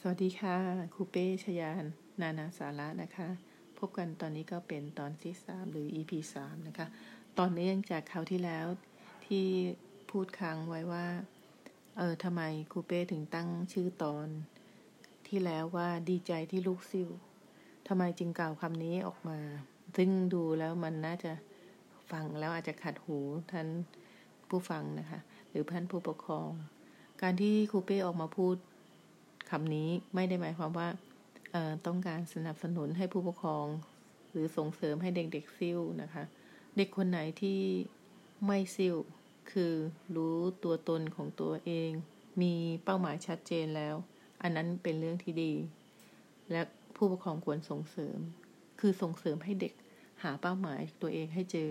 สวัสดีค่ะครูเป้ชยาน นานาสาระนะคะ พบกันตอนนี้ก็เป็นตอนที่สามหรือ EP สามนะคะ ตอนนี้ยังจากคราวที่แล้วที่พูดค้างไว้ว่า เออทำไมครูเป้ถึงตั้งชื่อตอนที่แล้วว่าดีใจที่ลูกซิ่วทำไมจึงกล่าวคำนี้ออกมา ซึ่งดูแล้วมันน่าจะฟังแล้วอาจจะขัดหูท่านผู้ฟังนะคะ หรือท่านผู้ปกครอง การที่ครูเป้ออกมาพูด คำนี้ไม่ได้หมายความว่าต้องการสนับสนุนให้ผู้ปกครอง หรือส่งเสริมให้เด็กๆซิ่วนะคะ เด็กคนไหนที่ไม่ซิ่วคือรู้ตัวตนของตัวเอง มีเป้าหมายชัดเจนแล้ว อันนั้นเป็นเรื่องที่ดี และผู้ปกครองควรส่งเสริม คือส่งเสริมให้เด็กหาเป้าหมายตัวเองให้เจอ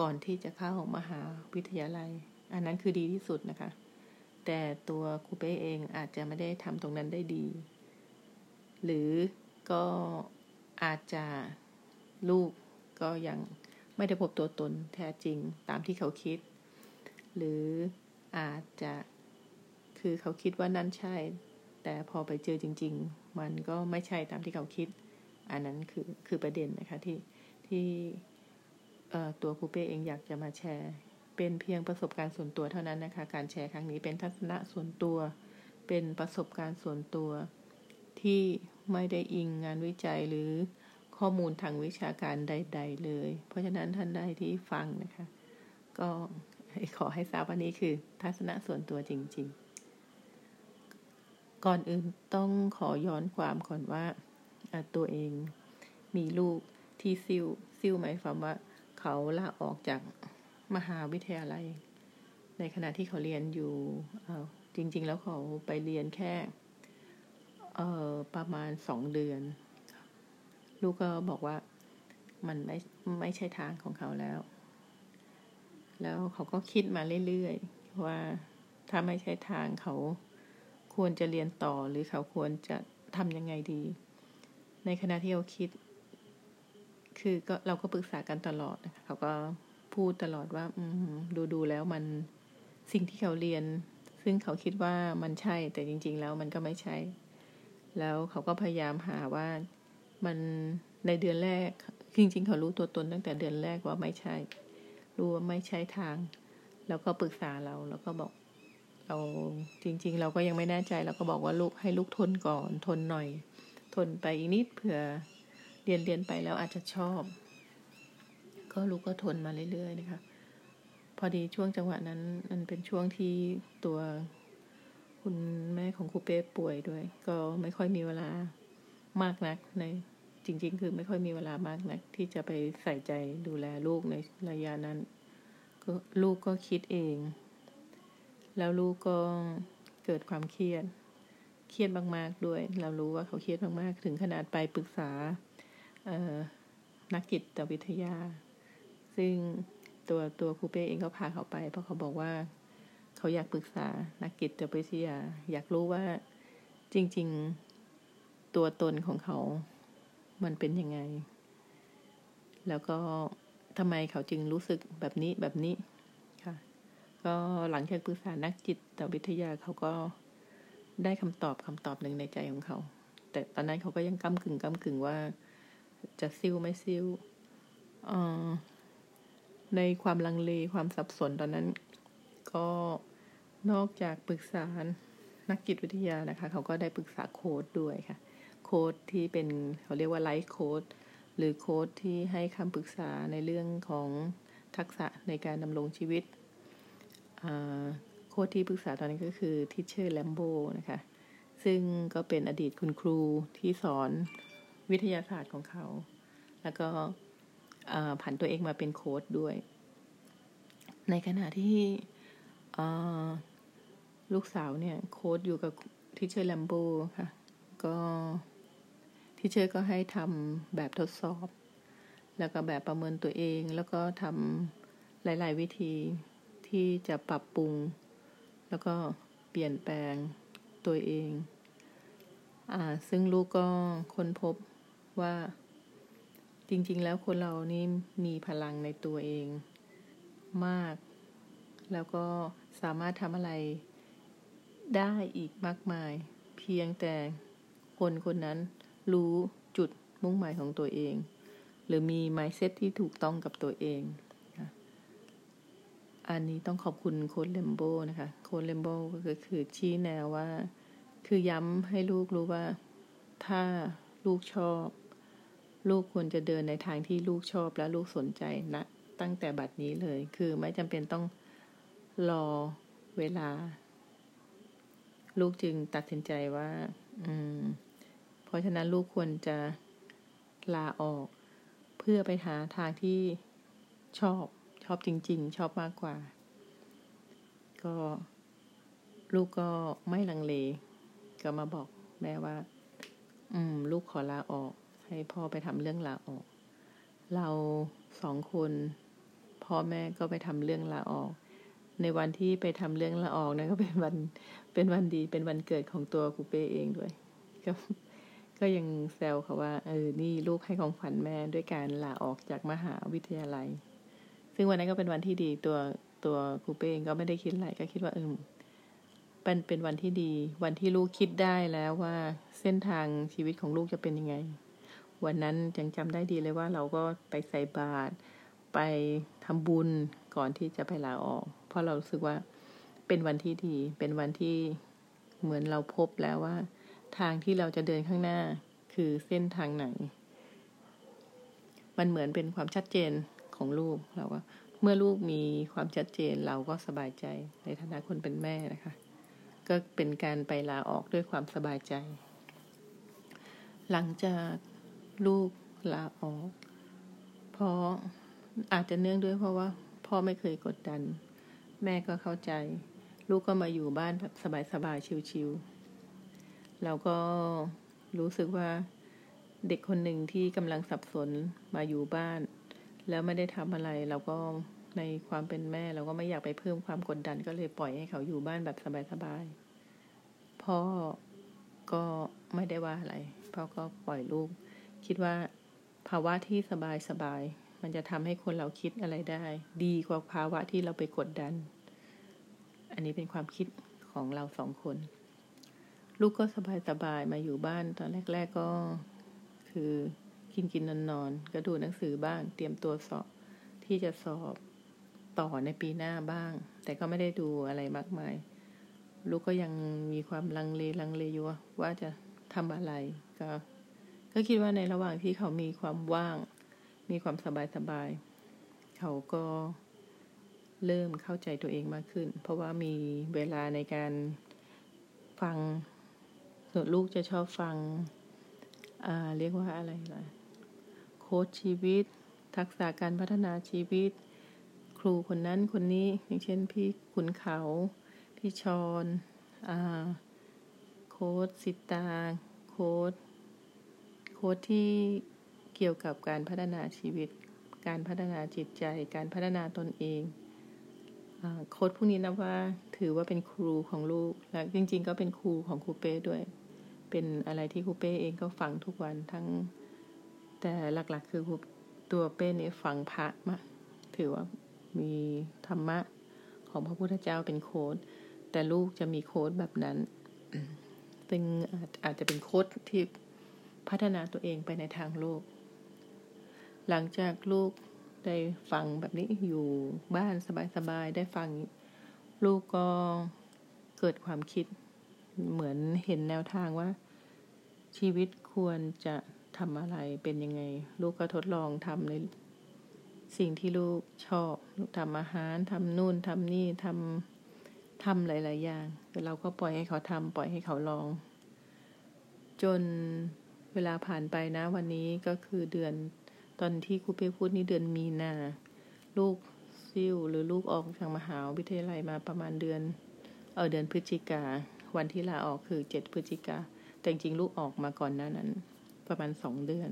ก่อนที่จะเข้ามหาวิทยาลัย อันนั้นคือดีที่สุดนะคะ แต่ตัวครูเป้เองอาจจะไม่ได้ทำตรงนั้นได้ดี หรือก็อาจจะลูกก็ยังไม่ได้พบตัวตนแท้จริงตามที่เขาคิด หรืออาจจะคือเขาคิดว่านั่นใช่ แต่พอไปเจอจริง ๆ มันก็ไม่ใช่ตามที่เขาคิด อันนั้นคือคือประเด็นนะคะที่ที่ตัวครูเป้เองอยากจะมาแชร์ เป็นเพียงประสบการณ์ส่วนตัวเท่านั้นนะคะ การแชร์ครั้งนี้เป็นทัศนะส่วนตัว เป็นประสบการณ์ส่วนตัว ที่ไม่ได้อิงงานวิจัยหรือข้อมูลทางวิชาการใด ๆ เลย เพราะฉะนั้นท่านใดที่ฟังนะคะ ก็ขอให้ทราบว่านี้คือ ทัศนะส่วนตัวจริง ๆ ก่อนอื่นต้องขอย้อนความก่อนว่าตัวเองมีลูกที่ซิ่วซิ่วหมายความว่า เขาลาออกจาก มหาวิทยาลัย ในขณะที่เขาเรียนอยู่จริง ๆ แล้วเขาไปเรียนแค่ประมาณสองเดือน ลูกก็บอกว่ามันไม่ไม่ใช่ทางของเขาแล้ว แล้วเขาก็คิดมาเรื่อยๆว่าถ้าไม่ใช่ทางเขาควรจะเรียนต่อหรือเขาควรจะทำยังไงดี ในขณะที่เราคิด คือก็เราก็ปรึกษากันตลอดนะคะเขาก็ พูดตลอดว่า อืดูดูแล้วมันสิ่งที่เขาเรียน ซึ่งเขาคิดว่ามันใช่ แต่จริง ๆ แล้วมันก็ไม่ใช่ แล้วเขาก็พยายามหาว่ามันในเดือนแรก จริง ๆ เขารู้ตัวตนตั้งแต่เดือนแรกว่าไม่ใช่ รู้ว่าไม่ใช่ทาง แล้วก็ปรึกษาเราแล้วก็บอกเราจริง ๆ เราก็ยังไม่แน่ใจเราก็บอกว่าลูกให้ลูกทนก่อนทนหน่อย ทนไปอีกนิดเผื่อเรียนเรียนไปแล้วอาจจะชอบ ก็ลูกก็ทนมาเรื่อยๆนะคะ พอดีช่วงจังหวะนั้นมันเป็นช่วงที่ตัวคุณแม่ของครูเป้ป่วยด้วย ก็ไม่ค่อยมีเวลามากนักในจริง ๆ คือไม่ค่อยมีเวลามากนัก ที่จะไปใส่ใจดูแลลูกในระยะนั้นก็ลูกก็คิดเอง แล้วลูกก็เกิดความเครียด เครียดมากๆด้วย เรารู้ว่าเขาเครียดมากๆ ถึงขนาดไปปรึกษานักจิตวิทยา ซึ่งตัวตัวครูเป้เองก็พาเขาไป เพราะเขาบอกว่าเขาอยากปรึกษานักกิจวิทยา อยากรู้ว่าจริง ๆ ตัวตนของเขา มันเป็นยังไง แล้วก็ทำไมเขาจึงรู้สึกแบบนี้แบบนี้ค่ะ ก็หลังจากปรึกษานักจิตวิทยาเขาก็ได้คำตอบคำตอบหนึ่งในใจของเขา แต่ตอนนั้นเขาก็ยังก้ากึ่งก้ากึ่งว่าจะซิ้วไม่ซิ้วอ่า ในความลังเลความสับสนตอนนั้น ก็นอกจากปรึกษานักจิตวิทยานะคะ เขาก็ได้ปรึกษาโค้ชด้วยค่ะ โค้ชที่เป็นเขาเรียกว่า life coach หรือโค้ชที่ให้คำปรึกษาในเรื่องของทักษะในการดำรงชีวิตโค้ชที่ปรึกษาตอนนี้ก็คือ teacher แลมโบนะคะ ซึ่งก็เป็นอดีตคุณครูที่สอนวิทยาศาสตร์ของเขา แล้วก็ ผันตัวเองมาเป็นโค้ชด้วย ในขณะที่ลูกสาวเนี่ยโค้ชอยู่กับ teacher แลมโบค่ะ ก็ teacher ก็ให้ทำแบบทดสอบ แล้วก็แบบประเมินตัวเอง แล้วก็ทำหลาย ๆ วิธีที่จะปรับปรุง แล้วก็เปลี่ยนแปลงตัวเอง อ่า ซึ่งลูกก็ค้นพบว่า จริง ๆ แล้วคนเรานี่มีพลังในตัวเองมาก แล้วก็สามารถทำอะไรได้อีกมากมาย เพียงแต่คนคนนั้นรู้จุดมุ่งหมายของตัวเอง หรือมี mindset ที่ถูกต้องกับตัวเอง อันนี้ต้องขอบคุณโค้ดเลมโบนะคะ โค้ดเลมโบก็คือชี้แนวว่า คือย้ำให้ลูกรู้ว่า ถ้าลูกชอบ ลูกควรจะเดินในทางที่ลูกชอบและลูกสนใจนะตั้งแต่บัดนี้เลย คือไม่จำเป็นต้องรอเวลา ลูกจึงตัดสินใจว่า อืม เพราะฉะนั้นลูกควรจะลาออก เพื่อไปหาทางที่ชอบชอบจริง ๆ ชอบมากกว่า ก็ลูกก็ไม่ลังเล ก็มาบอกแม่ว่า อืม ลูกขอลาออก ให้พ่อไปทำเรื่องลาออก เราสองคนพ่อแม่ก็ไปทำเรื่องลาออก ในวันที่ไปทำเรื่องลาออกนะก็เป็นวันเป็นวันดีเป็นวันเกิดของตัวครูเป้เองด้วย ก็ก็ยังแซวเขาว่าเออนี่ลูกให้ของขวัญแม่ด้วยการลาออกจากมหาวิทยาลัย ซึ่งวันนั้นก็เป็นวันที่ดีตัวตัวครูเป้เองก็ไม่ได้คิดอะไรก็คิดว่าเออเป็นเป็นวันที่ดี วันที่ลูกคิดได้แล้วว่าเส้นทางชีวิตของลูกจะเป็นยังไง วันนั้นยังจำได้ดีเลยว่าเราก็ไปใส่บาตรไปทำบุญก่อนที่จะไปลาออก เพราะเรารู้สึกว่าเป็นวันที่ดี เป็นวันที่เหมือนเราพบแล้วว่า ทางที่เราจะเดินข้างหน้าคือเส้นทางไหน มันเหมือนเป็นความชัดเจนของลูกเราก็เมื่อลูกมีความชัดเจนเราก็สบายใจในฐานะคนเป็นแม่นะคะ ก็เป็นการไปลาออกด้วยความสบายใจ หลังจาก ลูกลาออก เพราะอาจจะเนื่องด้วยเพราะว่า พ่อไม่เคยกดดัน แม่ก็เข้าใจ ลูกก็มาอยู่บ้านแบบสบายๆชิวๆเราก็รู้สึกว่าเด็กคนหนึ่งที่กำลังสับสนมาอยู่บ้าน แล้วไม่ได้ทำอะไร เราก็ในความเป็นแม่ เราก็ไม่อยากไปเพิ่มความกดดัน ก็เลยปล่อยให้เขาอยู่บ้านแบบสบายๆพ่อก็ไม่ได้ว่าอะไร พ่อก็ปล่อยลูก คิดว่าภาวะที่สบายสบาย มันจะทำให้คนเราคิดอะไรได้ ดีกว่าภาวะที่เราไปกดดัน อันนี้เป็นความคิดของเราสองคน ลูกก็สบายสบายมาอยู่บ้านตอนแรก ๆก็คือกินกินนอนนอนก็ดูหนังสือบ้าง เตรียมตัวสอบที่จะสอบต่อในปีหน้าบ้าง แต่ก็ไม่ได้ดูอะไรมากมาย ลูกก็ยังมีความลังเลลังเลอยู่ว่าจะทำอะไรก็ ก็คิดว่าในระหว่างที่เขามีความว่าง มีความสบายสบาย เขาก็เริ่มเข้าใจตัวเองมากขึ้น เพราะว่ามีเวลาในการฟังส่วนลูกจะชอบฟังเรียกว่าอะไรล่ะ โค้ชชีวิต ทักษะการพัฒนาชีวิต ครูคนนั้นคนนี้อย่างเช่นพี่ขุนเขา พี่ชอนโค้ชสิตา โค้ช โค้ชที่เกี่ยวกับการพัฒนาชีวิต การพัฒนาจิตใจ การพัฒนาตนเองโค้ดพวกนี้นะว่าถือว่าเป็นครูของลูก และจริง ๆ ก็เป็นครูของครูเป้ด้วย เป็นอะไรที่ครูเป้เองก็ฟังทุกวันทั้ง แต่หลักๆ คือตัวเป้เนี่ยฟังพระมาถือว่ามีธรรมะของพระพุทธเจ้าเป็นโค้ดแต่ลูกจะมีโค้ดแบบนั้น ซึ่งอาจจะเป็นโค้ดที่ พัฒนาตัวเองไปในทางโลก หลังจากลูกได้ฟังแบบนี้อยู่บ้านสบายๆได้ฟัง ลูกก็เกิดความคิดเหมือนเห็นแนวทางว่า ชีวิตควรจะทำอะไรเป็นยังไง ลูกก็ทดลองทำในสิ่งที่ลูกชอบลูกทำอาหารทำนู่นทำนี่ทำทำหลาย ๆ อย่างแต่เราก็ปล่อยให้เขาทำปล่อยให้เขาลอง จน วลาผ่านไปนะ วันนี้ก็คือเดือนตอนที่ครูเป้พูดนี่เดือนมีนา ลูกซิ่วหรือลูกออกจากมหาวิทยาลัยมาประมาณเดือนเออเดือนพฤศจิกา วันที่ลาออกคือเจ็ดพฤศจิกา แต่จริงลูกออกมาก่อนหน้านั้น ประมาณสองเดือน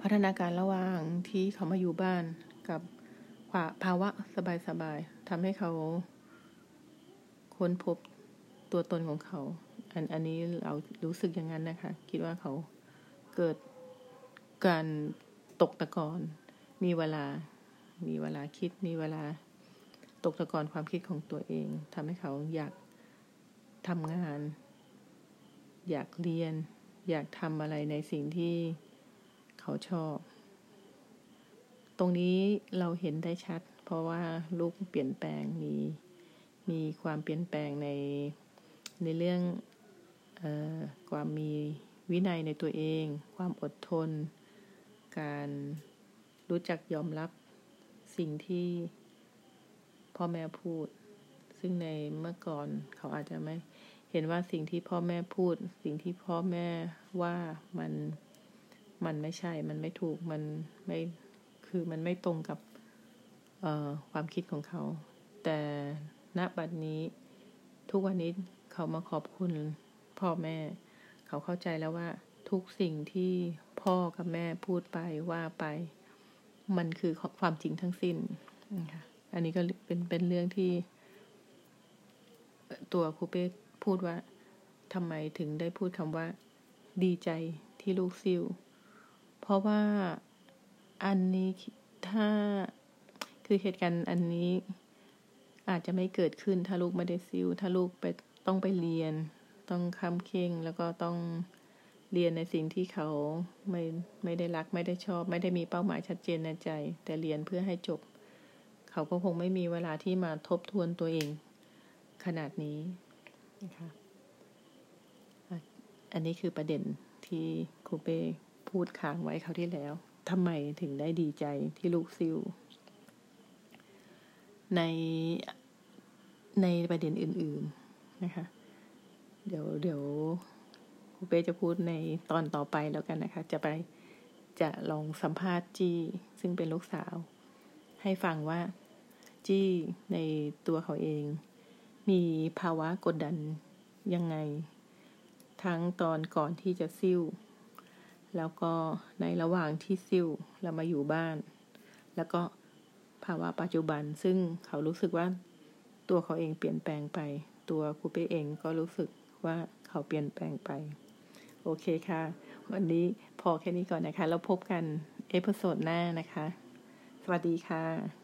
พัฒนาการระหว่างที่เขามาอยู่บ้านกับภาวะสบายๆทำให้เขาค้นพบตัวตนของเขา อันอันนี้เรารู้สึกอย่างนั้นนะคะ คิดว่าเขาเกิดการตกตะกอนมีเวลา มีเวลาคิด มีเวลาตกตะกอนความคิดของตัวเองทำให้เขาอยากทำงาน อยากเรียน อยากทำอะไรในสิ่งที่เขาชอบ ตรงนี้เราเห็นได้ชัด เพราะว่าลูกเปลี่ยนแปลงมีมีความเปลี่ยนแปลงในในเรื่อง ความมีวินัยในตัวเอง ความอดทน การรู้จักยอมรับสิ่งที่พ่อแม่พูด ซึ่งในเมื่อก่อนเขาอาจจะไม่เห็นว่าสิ่งที่พ่อแม่พูด สิ่งที่พ่อแม่ว่ามันมันไม่ใช่ มันไม่ถูก มันไม่คือมันไม่ตรงกับความคิดของเขา แต่ณบัดนี้ทุกวันนี้เขามาขอบคุณ พ่อแม่ เขาเข้าใจแล้วว่าทุกสิ่งที่พ่อกับแม่พูดไปว่าไป มันคือความจริงทั้งสิ้นนะคะอันนี้ก็เป็นเป็นเรื่องที่ ตัวครูเป้พูดว่าทำไมถึงได้พูดคำว่า ดีใจที่ลูกซิวเพราะว่าอันนี้ถ้าคือเหตุการณ์อันนี้อาจจะไม่เกิดขึ้นถ้าลูกไม่ได้ซิวถ้าลูกไปต้องไปเรียน ต้องคำเข่งแล้วก็ต้องเรียนในสิ่งที่เขาไม่ไม่ได้รักไม่ได้ชอบ ไม่ได้มีเป้าหมายชัดเจนในใจ แต่เรียนเพื่อให้จบ เขาก็คงไม่มีเวลาที่มาทบทวนตัวเอง ขนาดนี้นะคะอันนี้คือประเด็นที่ครูเป้พูดค้างไว้เขาที่แล้วทำไมถึงได้ดีใจที่ลูกซิลในในประเด็นอื่น ๆ นะคะ เดี๋ยวเดี๋ยวครูเป้จะพูดในตอนต่อไปแล้วกันนะคะ จะไปจะลองสัมภาษณ์จี้ซึ่งเป็นลูกสาว ให้ฟังว่าจี้ในตัวเขาเอง มีภาวะกดดันยังไง ทั้งตอนก่อนที่จะซิ่วแล้วก็ในระหว่างที่ซิ่วเรามาอยู่บ้าน แล้วก็ภาวะปัจจุบันซึ่งเขารู้สึกว่าตัวเขาเองเปลี่ยนแปลงไป ตัวครูเป้เองก็รู้สึก ว่าเขาเปลี่ยนแปลงไป โอเคค่ะ วันนี้พอแค่นี้ก่อนนะคะ แล้วพบกัน episode หน้านะคะ สวัสดีค่ะ